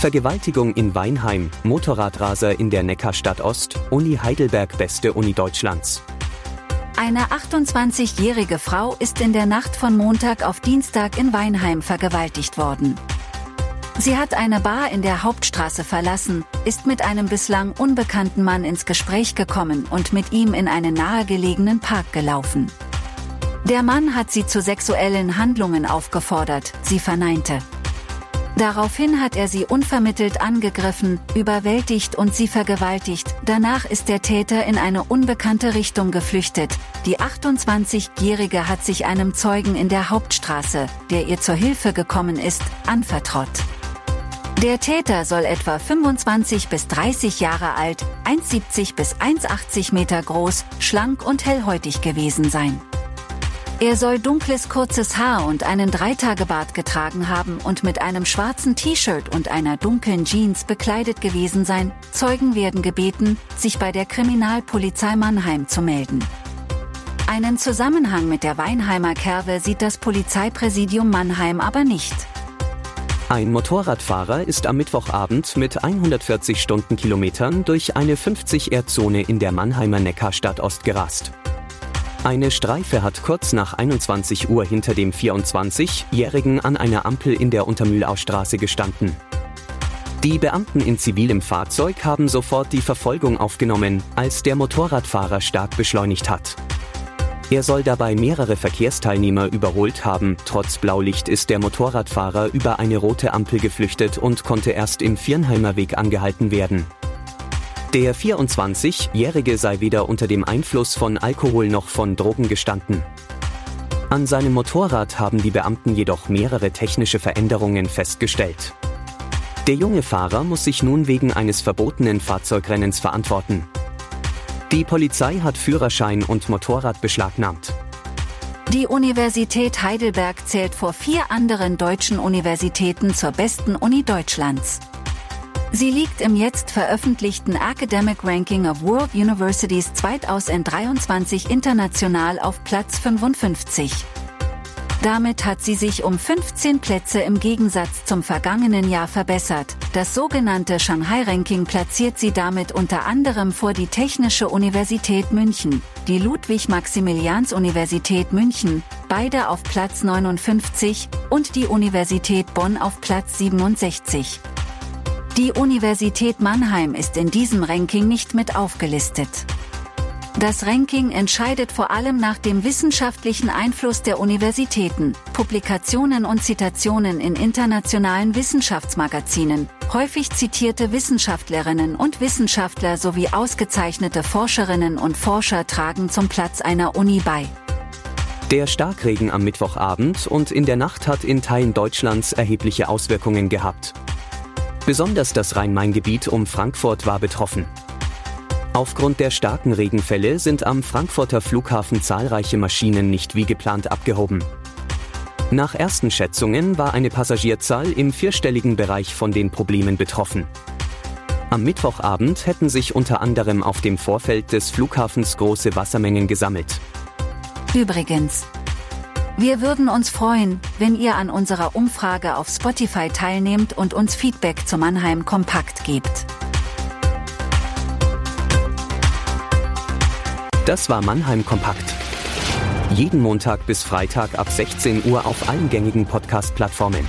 Vergewaltigung in Weinheim, Motorradraser in der Neckarstadt Ost, Uni Heidelberg beste Uni Deutschlands. Eine 28-jährige Frau ist in der Nacht von Montag auf Dienstag in Weinheim vergewaltigt worden. Sie hat eine Bar in der Hauptstraße verlassen, ist mit einem bislang unbekannten Mann ins Gespräch gekommen und mit ihm in einen nahegelegenen Park gelaufen. Der Mann hat sie zu sexuellen Handlungen aufgefordert, sie verneinte. Daraufhin hat er sie unvermittelt angegriffen, überwältigt und sie vergewaltigt. Danach ist der Täter in eine unbekannte Richtung geflüchtet. Die 28-Jährige hat sich einem Zeugen in der Hauptstraße, der ihr zur Hilfe gekommen ist, anvertraut. Der Täter soll etwa 25 bis 30 Jahre alt, 1,70 bis 1,80 Meter groß, schlank und hellhäutig gewesen sein. Er soll dunkles kurzes Haar und einen Dreitagebart getragen haben und mit einem schwarzen T-Shirt und einer dunklen Jeans bekleidet gewesen sein. Zeugen werden gebeten, sich bei der Kriminalpolizei Mannheim zu melden. Einen Zusammenhang mit der Weinheimer Kerwe sieht das Polizeipräsidium Mannheim aber nicht. Ein Motorradfahrer ist am Mittwochabend mit 140 Stundenkilometern durch eine 50-R-Zone in der Mannheimer Neckarstadt Ost gerast. Eine Streife hat kurz nach 21 Uhr hinter dem 24-Jährigen an einer Ampel in der Untermühlausstraße gestanden. Die Beamten in zivilem Fahrzeug haben sofort die Verfolgung aufgenommen, als der Motorradfahrer stark beschleunigt hat. Er soll dabei mehrere Verkehrsteilnehmer überholt haben. Trotz Blaulicht ist der Motorradfahrer über eine rote Ampel geflüchtet und konnte erst im Viernheimer Weg angehalten werden. Der 24-Jährige sei weder unter dem Einfluss von Alkohol noch von Drogen gestanden. An seinem Motorrad haben die Beamten jedoch mehrere technische Veränderungen festgestellt. Der junge Fahrer muss sich nun wegen eines verbotenen Fahrzeugrennens verantworten. Die Polizei hat Führerschein und Motorrad beschlagnahmt. Die Universität Heidelberg zählt vor vier anderen deutschen Universitäten zur besten Uni Deutschlands. Sie liegt im jetzt veröffentlichten Academic Ranking of World Universities 2023 international auf Platz 55. Damit hat sie sich um 15 Plätze im Gegensatz zum vergangenen Jahr verbessert. Das sogenannte Shanghai-Ranking platziert sie damit unter anderem vor die Technische Universität München, die Ludwig-Maximilians-Universität München, beide auf Platz 59, und die Universität Bonn auf Platz 67. Die Universität Mannheim ist in diesem Ranking nicht mit aufgelistet. Das Ranking entscheidet vor allem nach dem wissenschaftlichen Einfluss der Universitäten, Publikationen und Zitationen in internationalen Wissenschaftsmagazinen, häufig zitierte Wissenschaftlerinnen und Wissenschaftler sowie ausgezeichnete Forscherinnen und Forscher tragen zum Platz einer Uni bei. Der Starkregen am Mittwochabend und in der Nacht hat in Teilen Deutschlands erhebliche Auswirkungen gehabt. Besonders das Rhein-Main-Gebiet um Frankfurt war betroffen. Aufgrund der starken Regenfälle sind am Frankfurter Flughafen zahlreiche Maschinen nicht wie geplant abgehoben. Nach ersten Schätzungen war eine Passagierzahl im vierstelligen Bereich von den Problemen betroffen. Am Mittwochabend hätten sich unter anderem auf dem Vorfeld des Flughafens große Wassermengen gesammelt. Übrigens, wir würden uns freuen, wenn ihr an unserer Umfrage auf Spotify teilnehmt und uns Feedback zu Mannheim Kompakt gebt. Das war Mannheim Kompakt. Jeden Montag bis Freitag ab 16 Uhr auf allen gängigen Podcast-Plattformen.